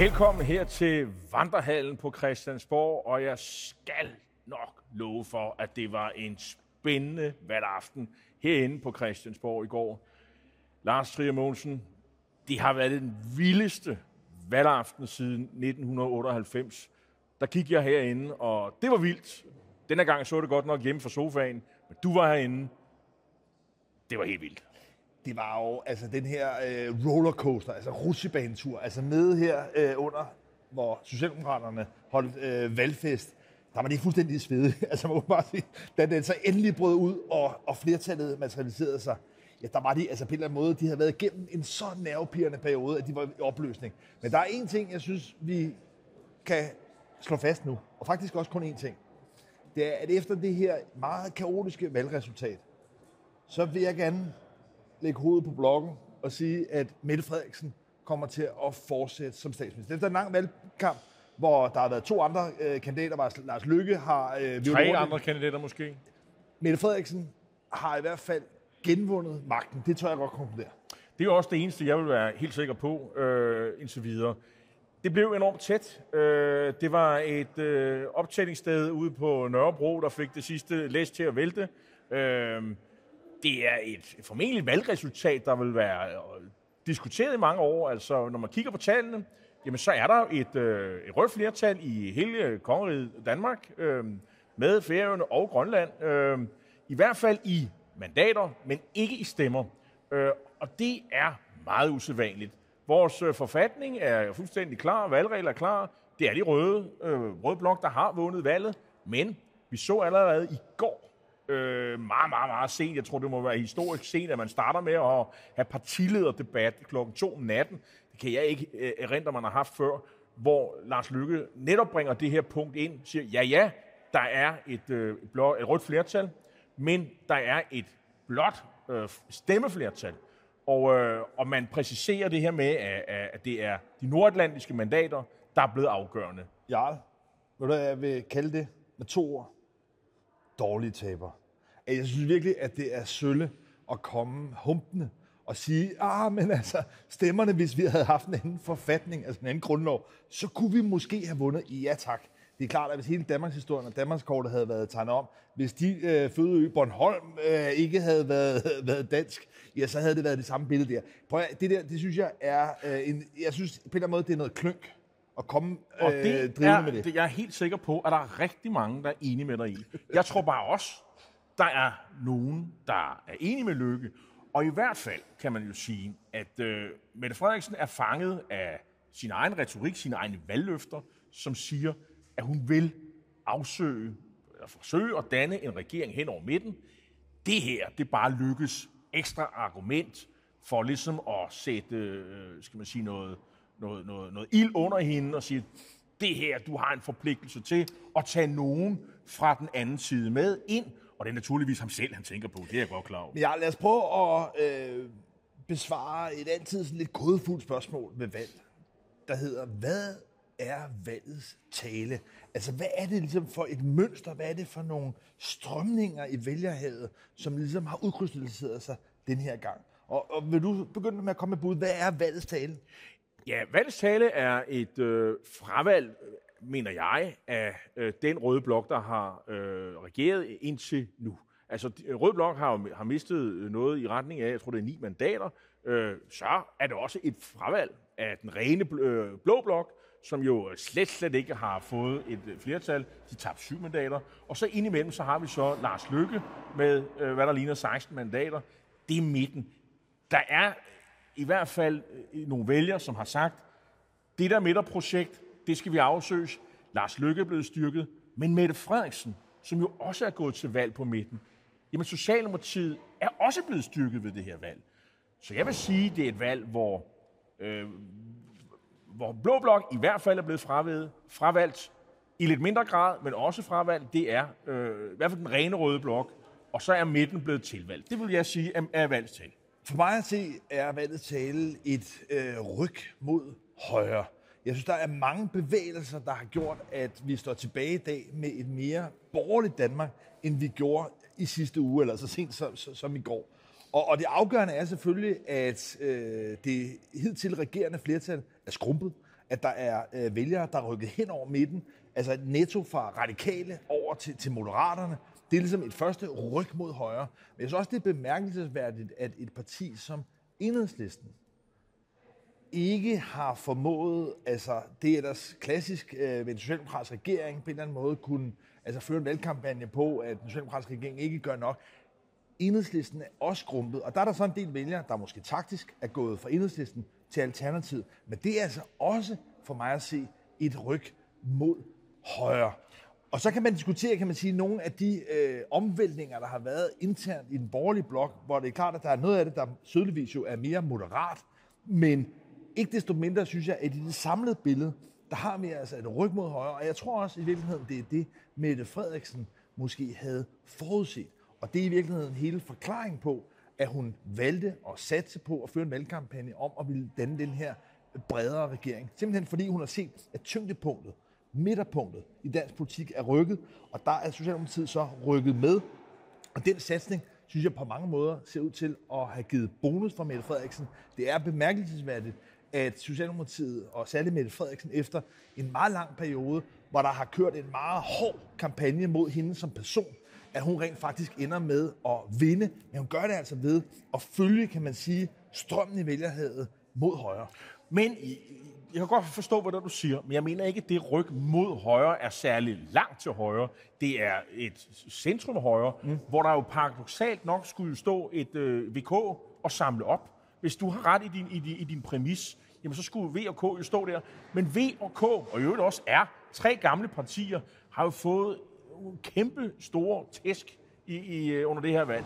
Velkommen her til Vandrehallen på Christiansborg, og jeg skal nok love for, at det var en spændende valgaften herinde på Christiansborg i går. Lars Trier Mogensen, det har været den vildeste valgaften siden 1998. Der gik jeg herinde, og det var vildt. Denne gang så det godt nok hjemme fra sofaen, men du var herinde. Det var helt vildt det var jo altså den her øh, rollercoaster, altså rutsjebanetur, altså nede her øh, under, hvor Socialdemokraterne holdt øh, valgfest, der var det fuldstændig svede. altså man må bare sige, da den så endelig brød ud, og, og flertallet materialiserede sig, ja, der var de altså på en eller anden måde, de havde været igennem en så nervepirrende periode, at de var i opløsning. Men der er en ting, jeg synes, vi kan slå fast nu, og faktisk også kun én ting. Det er, at efter det her meget kaotiske valgresultat, så vil jeg gerne lægge hovedet på blokken og sige, at Mette Frederiksen kommer til at fortsætte som statsminister. Efter en lang valgkamp, hvor der har været to andre øh, kandidater, hvor Lars Lykke har... Øh, Tre andre kandidater måske. Mette Frederiksen har i hvert fald genvundet magten. Det tør jeg godt konkludere. Det er også det eneste, jeg vil være helt sikker på øh, indtil videre. Det blev enormt tæt. Øh, det var et øh, optællingssted ude på Nørrebro, der fik det sidste læs til at vælte. Øh, det er et formentlig valgresultat, der vil være øh, diskuteret i mange år. Altså, når man kigger på tallene, jamen, så er der et, øh, et rødt flertal i hele øh, kongeriget Danmark, øh, med Færøerne og Grønland. Øh, I hvert fald i mandater, men ikke i stemmer. Øh, og det er meget usædvanligt. Vores øh, forfatning er fuldstændig klar, valgregler er klar. Det er de røde, øh, røde blok, der har vundet valget. Men vi så allerede i går, øh, meget, meget, meget sent, jeg tror, det må være historisk sent, at man starter med at have partilederdebat klokken 2 om natten. Det kan jeg ikke øh, erindre, man har haft før, hvor Lars Lykke netop bringer det her punkt ind, siger, ja, ja, der er et, øh, et, blå, et rødt flertal, men der er et blåt øh, stemmeflertal. Og, øh, og man præciserer det her med, at, at det er de nordatlantiske mandater, der er blevet afgørende. Ja, ved du, jeg vil kalde det med to ord? Dårlige taber. At Jeg synes virkelig, at det er sølle at komme humpende og sige, ah, men altså, stemmerne, hvis vi havde haft en anden forfatning, altså en anden grundlov, så kunne vi måske have vundet. Ja tak. Det er klart, at hvis hele Danmarks historien og Danmarks kortet havde været tegnet om, hvis de øh, fødeø Bornholm øh, ikke havde været, været dansk, ja, så havde det været det samme billede der. Prøv at, det der, det synes jeg er øh, en, jeg synes på en eller anden måde, det er noget klønk at komme Og øh, det drivende er, med det. det. Jeg er helt sikker på, at der er rigtig mange, der er enige med dig i. Jeg tror bare også, der er nogen, der er enige med Lykke. Og i hvert fald kan man jo sige, at øh, Mette Frederiksen er fanget af sin egen retorik, sine egne valgløfter, som siger, at hun vil afsøge, eller forsøge at danne en regering hen over midten. Det her, det bare lykkes ekstra argument for ligesom at sætte, øh, skal man sige, noget, noget, noget, noget ild under hende og sige, det her, du har en forpligtelse til at tage nogen fra den anden side med ind, og det er naturligvis ham selv, han tænker på. Det er jeg godt klar over. Men ja, lad os prøve at øh, besvare et altid sådan lidt kodefuldt spørgsmål med valg, der hedder, hvad er valgets tale? Altså, hvad er det ligesom for et mønster? Hvad er det for nogle strømninger i vælgerhavet, som ligesom har udkrystalliseret sig den her gang? Og, og vil du begynde med at komme med bud? Hvad er valgets tale? Ja, valgets tale er et øh, fravalg, mener jeg, af øh, den røde blok, der har øh, regeret indtil nu. Altså, øh, Rød Blok har, har mistet øh, noget i retning af, jeg tror, det er ni mandater. Øh, så er det også et fravalg af den rene bl- øh, blå blok, som jo øh, slet, slet ikke har fået et flertal. De tabte syv mandater. Og så indimellem, så har vi så Lars Lykke med, øh, hvad der ligner 16 mandater. Det er midten. Der er i hvert fald nogle vælgere, som har sagt, det der midterprojekt, det skal vi afsøges. Lars Lykke er blevet styrket, men Mette Frederiksen, som jo også er gået til valg på midten, jamen Socialdemokratiet er også blevet styrket ved det her valg. Så jeg vil sige, det er et valg, hvor, øh, hvor Blå Blok i hvert fald er blevet fravalgt, fravalgt i lidt mindre grad, men også fravalgt. Det er øh, i hvert fald den rene røde blok, og så er midten blevet tilvalgt. Det vil jeg sige er, er valgstal. For mig at se er valgets tale et øh, ryg mod højre. Jeg synes, der er mange bevægelser, der har gjort, at vi står tilbage i dag med et mere borgerligt Danmark, end vi gjorde i sidste uge, eller så sent som, som, som i går. Og, og det afgørende er selvfølgelig, at øh, det hidtil regerende flertal er skrumpet. at der er øh, vælgere, der er rykket hen over midten, altså netto fra radikale over til, til moderaterne. Det er ligesom et første ryg mod højre. Men jeg synes også, det er bemærkelsesværdigt, at et parti som Enhedslisten ikke har formået, altså det er ellers klassisk øh, ved den socialdemokratiske regering, på en eller anden måde kunne altså, føre en valgkampagne på, at den socialdemokratiske regering ikke gør nok. Enhedslisten er også grumpet, og der er der så en del vælgere, der måske taktisk er gået fra Enhedslisten til Alternativ. Men det er altså også for mig at se et ryg mod højre. Og så kan man diskutere, kan man sige, nogle af de øh, omvæltninger, der har været internt i den borgerlige blok, hvor det er klart, at der er noget af det, der sødeligvis jo er mere moderat, men ikke desto mindre synes jeg, at i det samlede billede, der har vi altså et ryg mod højre, og jeg tror også i virkeligheden, det er det, Mette Frederiksen måske havde forudset. Og det er i virkeligheden hele forklaring på, at hun valgte at satse på at føre en valgkampagne om at ville danne den her bredere regering. Simpelthen fordi hun har set, at tyngdepunktet, midterpunktet i dansk politik er rykket, og der er Socialdemokratiet så rykket med. Og den satsning, synes jeg på mange måder ser ud til at have givet bonus for Mette Frederiksen. Det er bemærkelsesværdigt, at Socialdemokratiet og særligt Mette Frederiksen efter en meget lang periode, hvor der har kørt en meget hård kampagne mod hende som person, at hun rent faktisk ender med at vinde. Men hun gør det altså ved at følge, kan man sige, strømmen i vælgerhavet mod højre. Men jeg kan godt forstå, hvad du siger, men jeg mener ikke, at det ryg mod højre er særlig langt til højre. Det er et centrum højre, mm. hvor der jo paradoxalt nok skulle stå et øh, VK og samle op. Hvis du har ret i din, i din, i din præmis, jamen så skulle V og K jo stå der. Men V og K, og i øvrigt også R, tre gamle partier, har jo fået kæmpe store tæsk i, i, øh, under det her valg.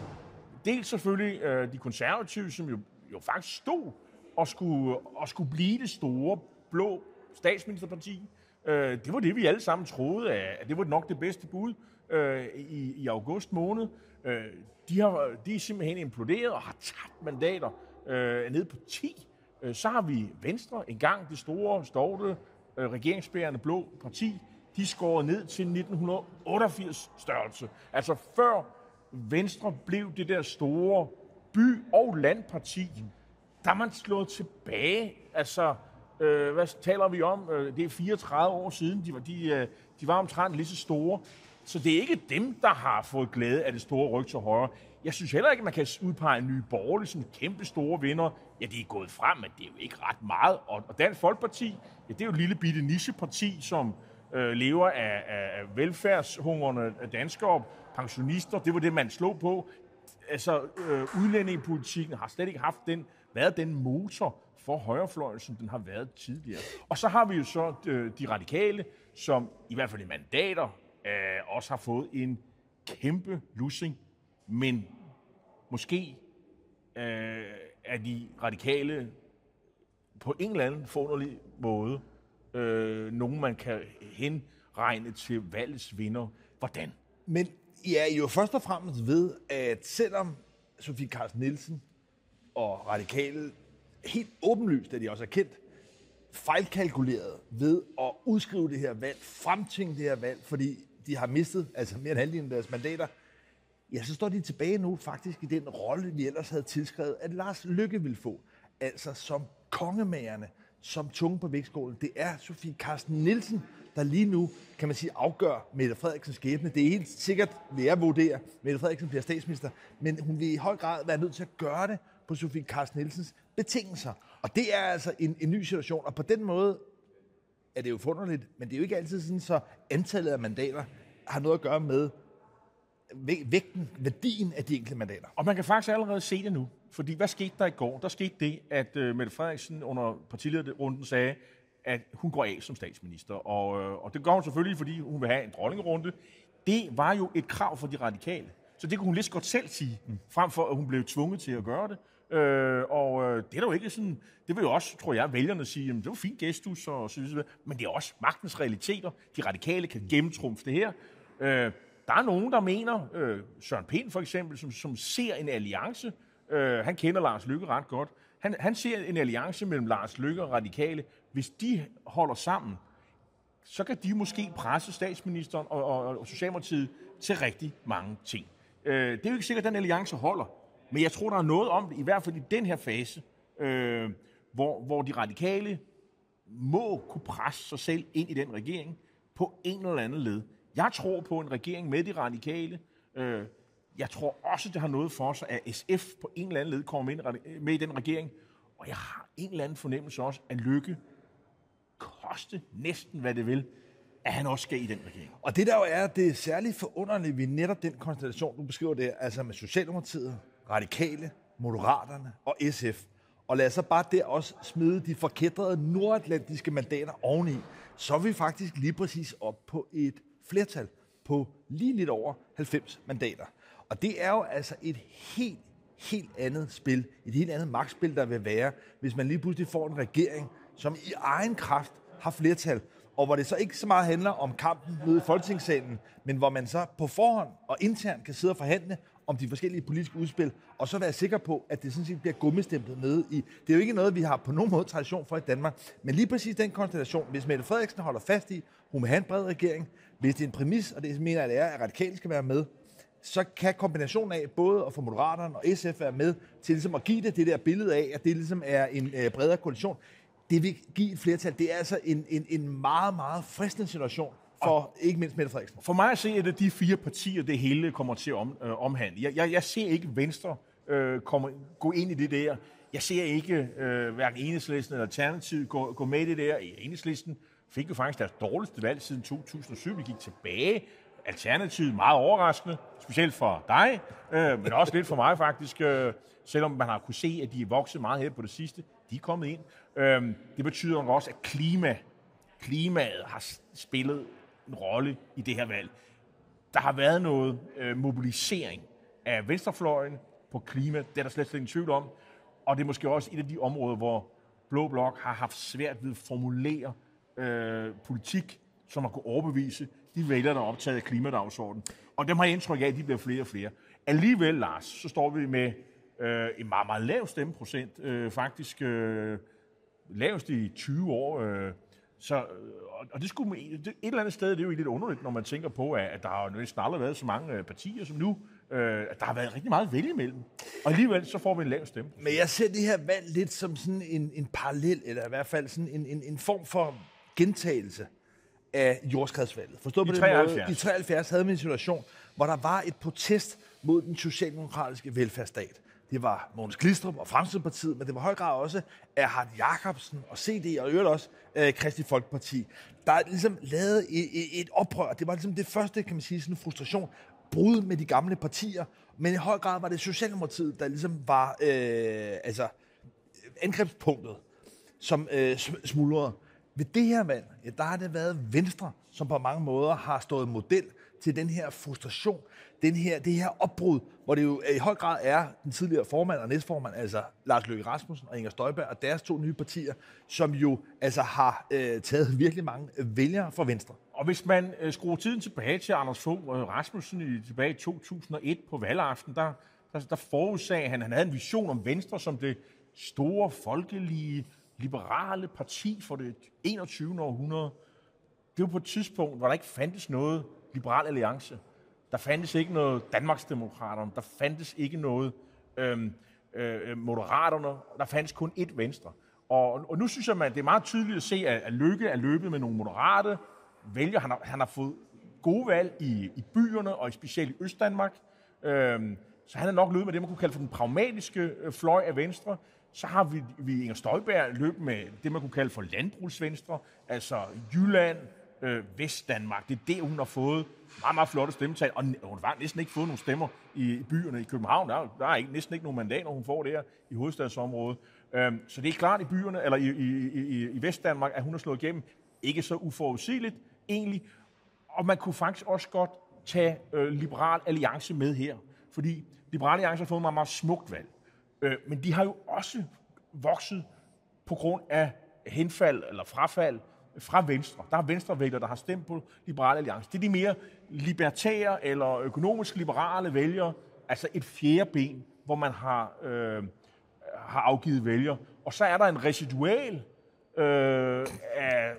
Dels selvfølgelig øh, de konservative, som jo, jo faktisk stod og skulle, og skulle blive det store blå statsministerparti. Øh, det var det, vi alle sammen troede, at det var nok det bedste bud øh, i, i august måned. Øh, de, har, de er simpelthen imploderet og har tabt mandater øh, ned på 10. Øh, så har vi Venstre, engang det store, storte, øh, regeringsbærende blå parti, de skåret ned til 1988 størrelse. Altså før Venstre blev det der store by- og landparti, der er man slået tilbage. Altså, øh, hvad taler vi om? Øh, det er 34 år siden, de var, de, øh, de var omtrent lige så store. Så det er ikke dem, der har fået glæde af det store ryg til højre. Jeg synes heller ikke, at man kan udpege en ny borgerlig som kæmpe store vinder. Ja, det er gået frem, men det er jo ikke ret meget. Og Dansk Folkeparti, ja, det er jo et lille bitte nicheparti, som øh, lever af, af velfærdshungrende danskere, pensionister. Det var det, man slog på. Altså, øh, udlændingepolitikken har slet ikke haft den, været den motor for højrefløjen, som den har været tidligere. Og så har vi jo så øh, de radikale, som i hvert fald i mandater øh, også har fået en kæmpe lussing, men måske øh, er de radikale på en eller anden forunderlig måde øh, nogen, man kan henregne til valgets vinder. Hvordan? Men ja, jo først og fremmest ved, at selvom Sofie Carsten Nielsen og radikale helt åbenlyst, at de også er kendt, fejlkalkuleret ved at udskrive det her valg, fremtvinge det her valg, fordi de har mistet altså mere end halvdelen af deres mandater, ja, så står de tilbage nu faktisk i den rolle, vi ellers havde tilskrevet, at Lars Lykke ville få. Altså som kongemagerne, som tunge på vægtskålen. Det er Sofie Carsten Nielsen, der lige nu, kan man sige, afgør Mette Frederiksens skæbne. Det er helt sikkert, vil jeg vurdere, Mette Frederiksen bliver statsminister, men hun vil i høj grad være nødt til at gøre det på Sofie Carsten Nielsens betingelser. Og det er altså en, en ny situation, og på den måde er det jo forunderligt, men det er jo ikke altid sådan, så antallet af mandater har noget at gøre med vægten, værdien af de enkelte mandater. Og man kan faktisk allerede se det nu. Fordi hvad skete der i går? Der skete det, at uh, Mette Frederiksen under partilederrunden sagde, at hun går af som statsminister. Og, uh, og det gør hun selvfølgelig, fordi hun vil have en dronningerunde. Det var jo et krav for de radikale. Så det kunne hun lidt godt selv sige, mm. frem for at hun blev tvunget til at gøre det. Øh, og øh, det er jo ikke sådan, det vil jo også, tror jeg, vælgerne sige, jamen, det var fint gestus og så videre, men det er også magtens realiteter. De radikale kan gennemtrumfe det her. Øh, der er nogen, der mener, øh, Søren Pind for eksempel, som, som ser en alliance, øh, han kender Lars Lykke ret godt, han, han ser en alliance mellem Lars Lykke og radikale. Hvis de holder sammen, så kan de måske presse statsministeren og, og, og Socialdemokratiet til rigtig mange ting. Øh, det er jo ikke sikkert, at den alliance holder, men jeg tror, der er noget om det, i hvert fald i den her fase, øh, hvor, hvor de radikale må kunne presse sig selv ind i den regering på en eller anden led. Jeg tror på en regering med de radikale. Øh, jeg tror også, det har noget for sig, at SF på en eller anden led kommer med, øh, med i den regering. Og jeg har en eller anden fornemmelse også, at Lykke koste næsten, hvad det vil, at han også skal i den regering. Og det der jo er, det er særligt forunderligt ved netop den konstellation, du beskriver der, altså med Socialdemokratiet, Radikale, Moderaterne og SF. Og lad os så bare der også smide de forkædrede nordatlantiske mandater oveni, så er vi faktisk lige præcis op på et flertal på lige lidt over 90 mandater. Og det er jo altså et helt, helt andet spil, et helt andet magtspil, der vil være, hvis man lige pludselig får en regering, som i egen kraft har flertal, og hvor det så ikke så meget handler om kampen nede i Folketingssalen, men hvor man så på forhånd og internt kan sidde og forhandle om de forskellige politiske udspil, og så være sikker på, at det sådan set bliver gummistemplet med i. Det er jo ikke noget, vi har på nogen måde tradition for i Danmark, men lige præcis den konstellation, hvis Mette Frederiksen holder fast i, hun vil have en bred regering, hvis det er en præmis, og det mener jeg, det er, at radikale skal være med, så kan kombinationen af både at få Moderaterne og SF være med til ligesom at give det det der billede af, at det ligesom er en øh, bredere koalition, det vil give et flertal. Det er altså en, en, en meget, meget fristende situation for og ikke mindst Mette Frederiksen. For mig at se, at det de fire partier, det hele kommer til at om, øh, omhandle. Jeg, jeg, jeg ser ikke Venstre øh, komme, gå ind i det der. Jeg ser ikke øh, hverken Enhedslisten eller Alternativet gå, gå med i det der. Enhedslisten fik jo faktisk deres dårligste valg siden 2007. Vi gik tilbage. Alternativet meget overraskende, specielt for dig, øh, men også lidt for mig faktisk, øh, selvom man har kunne se, at de er vokset meget her på det sidste. De er kommet ind. Øh, det betyder også, at klima, klimaet har spillet en rolle i det her valg. Der har været noget øh, mobilisering af venstrefløjen på klima, det er der slet, slet ingen tvivl om. Og det er måske også et af de områder, hvor Blå Blok har haft svært ved at formulere øh, politik, som har kunne overbevise de vælgere, der er optaget af klimadagsordenen. Og dem har jeg indtryk af, at de bliver flere og flere. Alligevel, Lars, så står vi med øh, en meget, meget lav stemmeprocent. Øh, faktisk øh, lavest i 20 år. Øh, så, øh, og det skulle, et eller andet sted, det er jo lidt underligt, når man tænker på, at, der har næsten aldrig været så mange øh, partier som nu. Øh, at der har været rigtig meget at vælge imellem. Og alligevel så får vi en lav stemme. Men jeg ser det her valg lidt som sådan en, en parallel, eller i hvert fald sådan en, en, en form for gentagelse af jordskredsvalget. Forstået på den 73. måde? I 73 havde vi en situation, hvor der var et protest mod den socialdemokratiske velfærdsstat. Det var Mogens Glistrup og Fremskridspartiet, men det var høj grad også Erhard Jacobsen og CD og øvrigt også øh, Kristi Folkeparti, der ligesom lavede et, et oprør. Det var ligesom det første, kan man sige, sådan en frustration, brud med de gamle partier, men i høj grad var det Socialdemokratiet, der ligesom var øh, altså, angrebspunktet, som øh, smuldrede. Ved det her valg, ja, der har det været Venstre, som på mange måder har stået model til den her frustration, den her, det her opbrud, hvor det jo øh, i høj grad er den tidligere formand og næstformand, altså Lars Løkke Rasmussen og Inger Støjberg og deres to nye partier, som jo altså har øh, taget virkelig mange øh, vælgere fra Venstre. Og hvis man øh, skruer tiden tilbage til Anders Fogh øh, Rasmussen i, tilbage i 2001 på valgaften, der, der, der forudsagde han, han havde en vision om Venstre som det store, folkelige, liberale parti for det 21. århundrede. Det var på et tidspunkt, hvor der ikke fandtes noget liberal alliance. Der fandtes ikke noget Danmarksdemokraterne. Der fandtes ikke noget øhm, øh, Moderaterne. Der fandtes kun ét Venstre. Og, og nu synes jeg, at det er meget tydeligt at se, at, at Lykke er løbet med nogle moderate vælger. Han har, han har fået gode valg i, i byerne, og specielt i Østdanmark. Øhm, så han er nok løbet med det, man kunne kalde for den pragmatiske øh, fløj af Venstre. Så har vi, vi Inger Støjberg løbet med det, man kunne kalde for landbrugsvenstre, altså Jylland, øh, Vestdanmark. Det er det, hun har fået meget, meget flotte stemmetal, og hun har næsten ikke fået nogen stemmer i, byerne i København. Der, er, der er ikke, næsten ikke nogen mandater, hun får der i hovedstadsområdet. Øhm, så det er klart i byerne, eller i, i, i, i Vestdanmark, at hun har slået igennem. Ikke så uforudsigeligt, egentlig. Og man kunne faktisk også godt tage øh, Liberal Alliance med her, fordi Liberal Alliance har fået meget, meget smukt valg. Øh, men de har jo også vokset på grund af henfald eller frafald fra Venstre. Der er venstrevælgere, der har stemt på Liberale Alliance. Det er de mere libertære eller økonomisk liberale vælgere, altså et fjerde ben, hvor man har, øh, har afgivet vælger. Og så er der en residual øh, af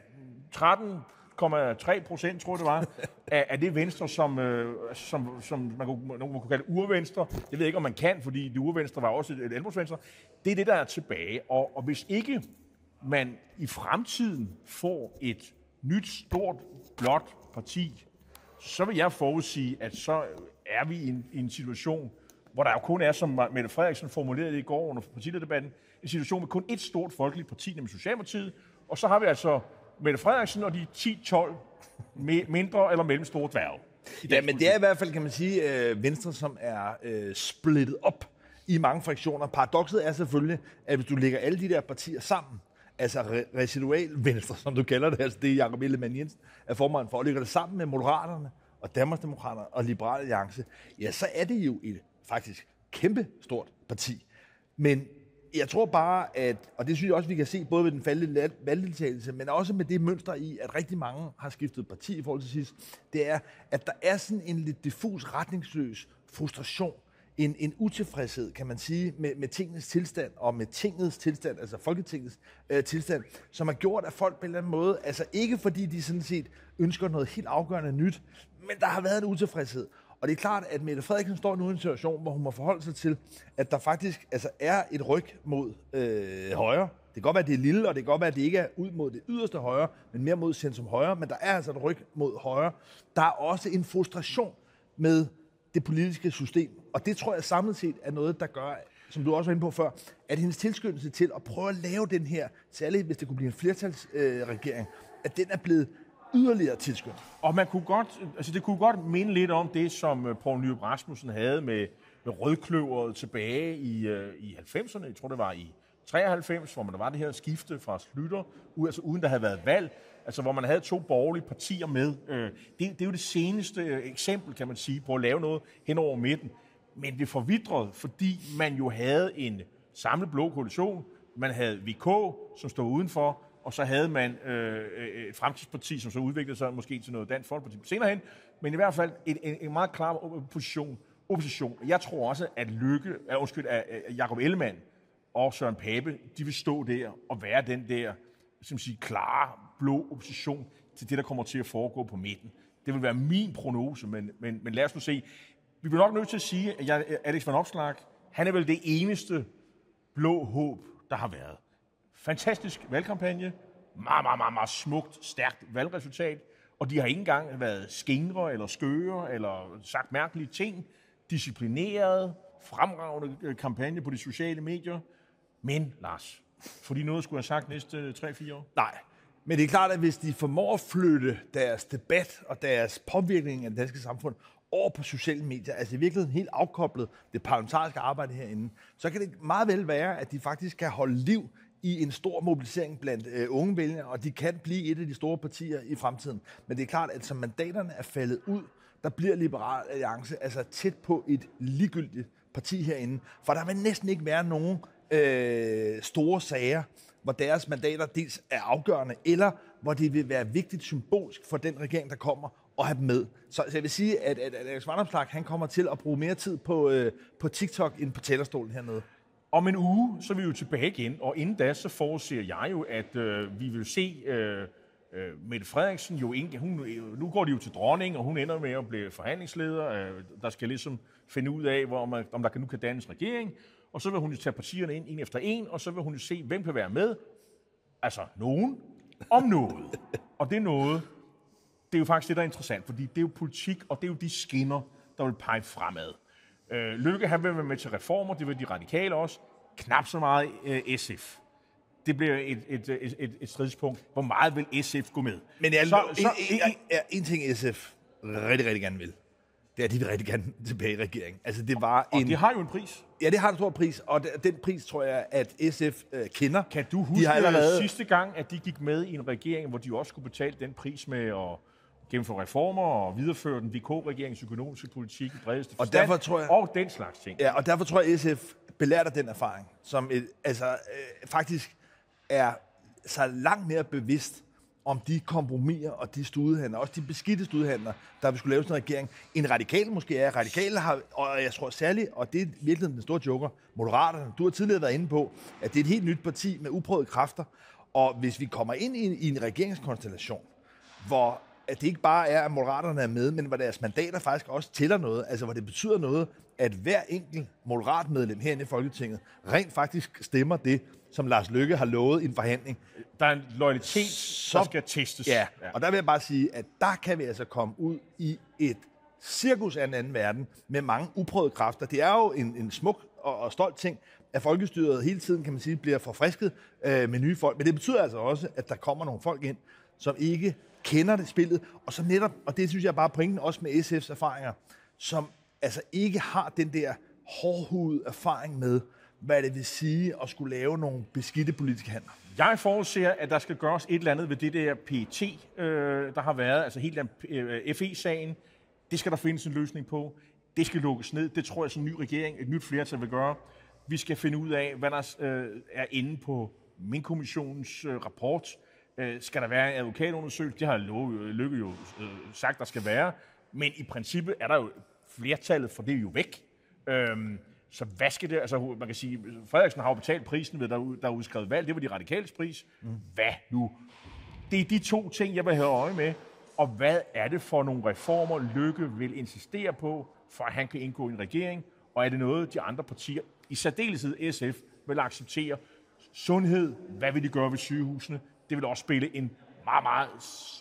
13,3 procent, tror jeg det var, af, af det venstre, som, øh, som, som man, kunne, man kunne kalde urvenstre. Det ved jeg ikke, om man kan, fordi det urvenstre var også et, et Det er det, der er tilbage. Og, og hvis ikke man i fremtiden får et nyt, stort, blåt parti, så vil jeg forudsige, at så er vi i en, i en situation, hvor der jo kun er, som Mette Frederiksen formulerede det i går under partilederdebatten, en situation med kun et stort folkeligt parti, nemlig Socialdemokratiet, og så har vi altså Mette Frederiksen og de 10-12 mindre eller mellemstore dværge. Ja, men det er i hvert fald, kan man sige, øh, Venstre, som er øh, splittet op i mange fraktioner. Paradoxet er selvfølgelig, at hvis du lægger alle de der partier sammen, altså re- residual venstre, som du kalder det, altså det Jacob Ellemann Jensen er formand for, og ligger det sammen med Moderaterne og Danmarksdemokraterne og Liberale Alliance, ja, så er det jo et faktisk kæmpe stort parti. Men jeg tror bare, at, og det synes jeg også, vi kan se både ved den faldende valgdeltagelse, men også med det mønster i, at rigtig mange har skiftet parti i forhold til sidst, det er, at der er sådan en lidt diffus, retningsløs frustration, en, en utilfredshed, kan man sige, med, med tingens tilstand, og med tingets tilstand, altså Folketingets øh, tilstand, som har gjort, at folk på en eller anden måde, altså ikke fordi de sådan set ønsker noget helt afgørende nyt, men der har været en utilfredshed. Og det er klart, at Mette Frederiksen står nu i en situation, hvor hun må forholde sig til, at der faktisk altså, er et ryg mod øh, højre. Det kan godt være, at det er lille, og det kan godt være, at det ikke er ud mod det yderste højre, men mere mod centrum højre. Men der er altså et ryg mod højre. Der er også en frustration med det politiske system. Og det tror jeg samlet set er noget, der gør, som du også var inde på før, at hendes tilskyndelse til at prøve at lave den her, særligt hvis det kunne blive en flertalsregering, øh, at den er blevet yderligere tilskyndt. Og man kunne godt, altså det kunne godt minde lidt om det, som øh, Poul Nyrup Rasmussen havde med, med rødkløveret tilbage i, øh, i 90'erne. Jeg tror, det var i 93, hvor man der var det her skifte fra Slytter, altså uden der havde været valg, altså hvor man havde to borgerlige partier med. Øh, det, det er jo det seneste øh, eksempel, kan man sige, på at lave noget hen over midten. Men det forvidrede, fordi man jo havde en samlet blå koalition, man havde VK, som stod udenfor, og så havde man øh, et fremtidsparti, som så udviklede sig måske til noget dansk folkeparti senere hen, men i hvert fald en, en, en meget klar position, opposition. Jeg tror også, at Lykke, uh, undskyld, at Jacob Ellemann og Søren Pape, de vil stå der og være den der, som siger, klare blå opposition til det, der kommer til at foregå på midten. Det vil være min prognose, men, men, men lad os nu se. Vi bliver nok nødt til at sige, at jeg, Alex van Opslag, han er vel det eneste blå håb, der har været. Fantastisk valgkampagne. Meget, meget, meget, meget smukt, stærkt valgresultat. Og de har ikke engang været skingre eller skøre eller sagt mærkelige ting. Disciplineret, fremragende øh, kampagne på de sociale medier. Men, Lars, fordi noget skulle have sagt næste øh, 3-4 år? Nej, men det er klart, at hvis de formår at flytte deres debat og deres påvirkning af det danske samfund over på sociale medier, altså i virkeligheden helt afkoblet det parlamentariske arbejde herinde, så kan det meget vel være, at de faktisk kan holde liv i en stor mobilisering blandt øh, unge vælgere, og de kan blive et af de store partier i fremtiden. Men det er klart, at som mandaterne er faldet ud, der bliver Liberal Alliance altså tæt på et ligegyldigt parti herinde. For der vil næsten ikke være nogen øh, store sager, hvor deres mandater dels er afgørende, eller hvor det vil være vigtigt symbolsk for den regering, der kommer, at have dem med. Så, så jeg vil sige, at, at Alex Vandomslag, han kommer til at bruge mere tid på, øh, på TikTok end på talerstolen hernede. Om en uge, så er vi jo tilbage igen, og inden da, så forudser jeg jo, at øh, vi vil se øh, øh, Mette Frederiksen jo ikke, hun, øh, nu går de jo til dronning, og hun ender med at blive forhandlingsleder, øh, der skal ligesom finde ud af, hvor man, om der kan, nu kan dannes regering, og så vil hun jo tage partierne ind, en efter en, og så vil hun jo se, hvem kan være med. Altså, nogen om noget. Og det er noget, det er jo faktisk det, der er interessant, fordi det er jo politik, og det er jo de skinner, der vil pege fremad. Øh, Lykke han vil være med til reformer, det vil de radikale også. Knap så meget øh, SF. Det bliver et, et, et, et, et stridspunkt. Hvor meget vil SF gå med? Men jeg, så, så, en, en, en, en ting SF rigtig, rigtig gerne vil, det er, de vil rigtig gerne tilbage i regeringen. Altså, det var og en... det har jo en pris. Ja, det har en stor pris, og den pris tror jeg, at SF øh, kender. Kan du huske de har allerede... sidste gang, at de gik med i en regering, hvor de også skulle betale den pris med at gennemføre reformer og videreføre den VK-regeringens økonomiske politik i bredeste forstand, og, derfor tror jeg, og den slags ting. Ja, og derfor tror jeg, SF belært af den erfaring, som et, altså, øh, faktisk er så langt mere bevidst om de kompromiser og de studehandler, også de beskidte studehandler, der vi skulle lave sådan en regering, en radikal måske er. Radikale har, og jeg tror særligt, og det er virkelig den store joker, Moderaterne, du har tidligere været inde på, at det er et helt nyt parti med uprøvede kræfter, og hvis vi kommer ind i en, i en regeringskonstellation, hvor at det ikke bare er, at Moderaterne er med, men hvor deres mandater faktisk også tæller noget, altså hvor det betyder noget, at hver enkelt moderat medlem herinde i Folketinget rent faktisk stemmer det, som Lars Løkke har lovet i en forhandling. Der er en loyalitet, der skal testes. Ja, og der vil jeg bare sige, at der kan vi altså komme ud i et cirkus af en anden verden med mange uprøvede kræfter. Det er jo en, en smuk og, og stolt ting, at folkestyret hele tiden, kan man sige, bliver forfrisket øh, med nye folk. Men det betyder altså også, at der kommer nogle folk ind, som ikke kender det spillet, og så netop, og det synes jeg bare pointen også med SF's erfaringer, som altså ikke har den der hårdhud erfaring med, hvad det vil sige at skulle lave nogle beskidte politiske handler. Jeg forudser, at der skal gøres et eller andet ved det der PT, øh, der har været, altså helt den øh, FE-sagen. Det skal der findes en løsning på. Det skal lukkes ned. Det tror jeg, som en ny regering, et nyt flertal vil gøre. Vi skal finde ud af, hvad der øh, er inde på min kommissionens øh, rapport. Øh, skal der være en advokatundersøgelse? Det har Lykke jo øh, sagt, der skal være. Men i princippet er der jo flertallet for det er jo væk. Øhm, så hvad skal det? Altså, man kan sige, Frederiksen har jo betalt prisen ved, der, der er udskrevet valg. Det var de radikales pris. Mm. Hvad nu? Det er de to ting, jeg vil have øje med. Og hvad er det for nogle reformer, Lykke vil insistere på, for at han kan indgå i en regering? Og er det noget, de andre partier, i særdeleshed SF, vil acceptere? Sundhed, hvad vil de gøre ved sygehusene? Det vil også spille en meget, meget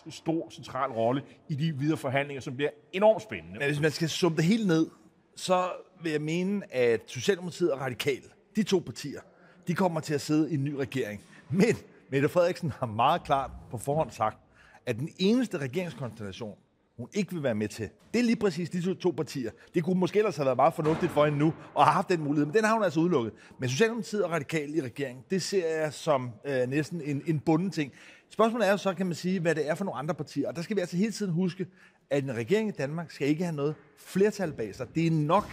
stor central rolle i de videre forhandlinger, som bliver enormt spændende. Men hvis man skal summe det helt ned, så vil jeg mene, at Socialdemokratiet og Radikal, de to partier, de kommer til at sidde i en ny regering. Men Mette Frederiksen har meget klart på forhånd sagt, at den eneste regeringskonstellation, hun ikke vil være med til. Det er lige præcis de to, partier. Det kunne måske ellers have været meget fornuftigt for hende nu, og har haft den mulighed, men den har hun altså udelukket. Men Socialdemokratiet og Radikal i regeringen, det ser jeg som øh, næsten en, en bunden ting. Spørgsmålet er jo så, kan man sige, hvad det er for nogle andre partier. Og der skal vi altså hele tiden huske, at en regering i Danmark skal ikke have noget flertal bag sig. Det er nok,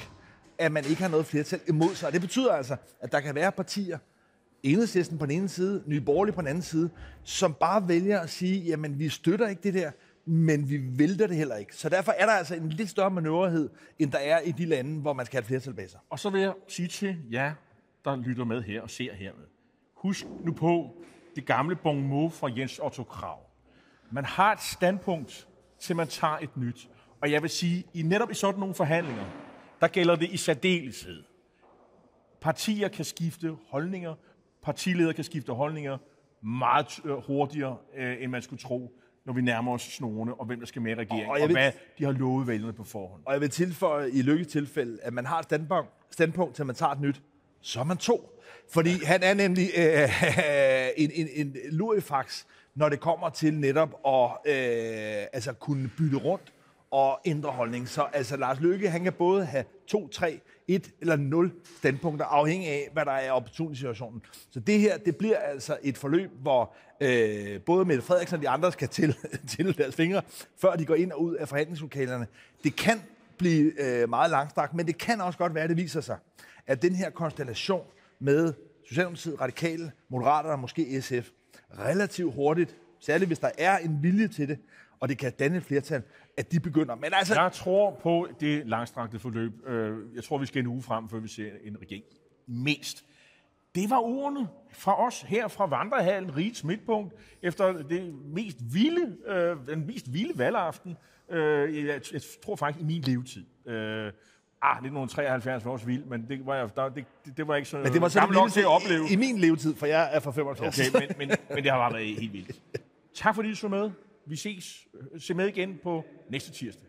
at man ikke har noget flertal imod sig. Og det betyder altså, at der kan være partier, enhedslisten på den ene side, Nye Borgerlige på den anden side, som bare vælger at sige, jamen vi støtter ikke det der, men vi vælter det heller ikke. Så derfor er der altså en lidt større manøvrighed, end der er i de lande, hvor man skal have flertal bag sig. Og så vil jeg sige til jer, der lytter med her og ser hermed. Husk nu på det gamle bon mot fra Jens Otto Krav. Man har et standpunkt, til man tager et nyt. Og jeg vil sige, i netop i sådan nogle forhandlinger, der gælder det i særdeleshed. Partier kan skifte holdninger, partiledere kan skifte holdninger meget øh, hurtigere, øh, end man skulle tro når vi nærmer os snorene, og hvem der skal med i regeringen, og, og, vil, hvad de har lovet vælgerne på forhånd. Og jeg vil tilføje i lykkes tilfælde, at man har et standpunkt, standpunkt til man tager et nyt, så er man to. Fordi han er nemlig øh, en, en, en lurifax, når det kommer til netop at øh, altså kunne bytte rundt og ændre holdning. Så altså Lars Løkke, han kan både have to, tre, et eller nul standpunkter, afhængig af, hvad der er opportun i situationen. Så det her, det bliver altså et forløb, hvor øh, både Mette Frederiksen og de andre skal til, til deres fingre, før de går ind og ud af forhandlingslokalerne. Det kan blive øh, meget langstrakt, men det kan også godt være, at det viser sig, at den her konstellation med Socialdemokratiet, Radikale, Moderaterne og måske SF, relativt hurtigt, særligt hvis der er en vilje til det, og det kan danne et flertal, at de begynder. Men altså... Jeg tror på det langstrakte forløb. Øh, jeg tror, vi skal en uge frem, før vi ser en regering. Mest. Det var ordene fra os her fra Vandrehallen, Rigs Midtpunkt, efter det mest vilde, øh, den mest vilde valgaften, øh, jeg, jeg tror faktisk i min levetid. Øh, Ah, 1973 var også vildt, men det var, der, det, det var ikke så, men det var så gammel nok til at opleve. I, I min levetid, for jeg er fra 75. Okay, men, men, men det har bare været helt vildt. Tak fordi du så med. Vi ses. Øh, se med igen på næste tirsdag.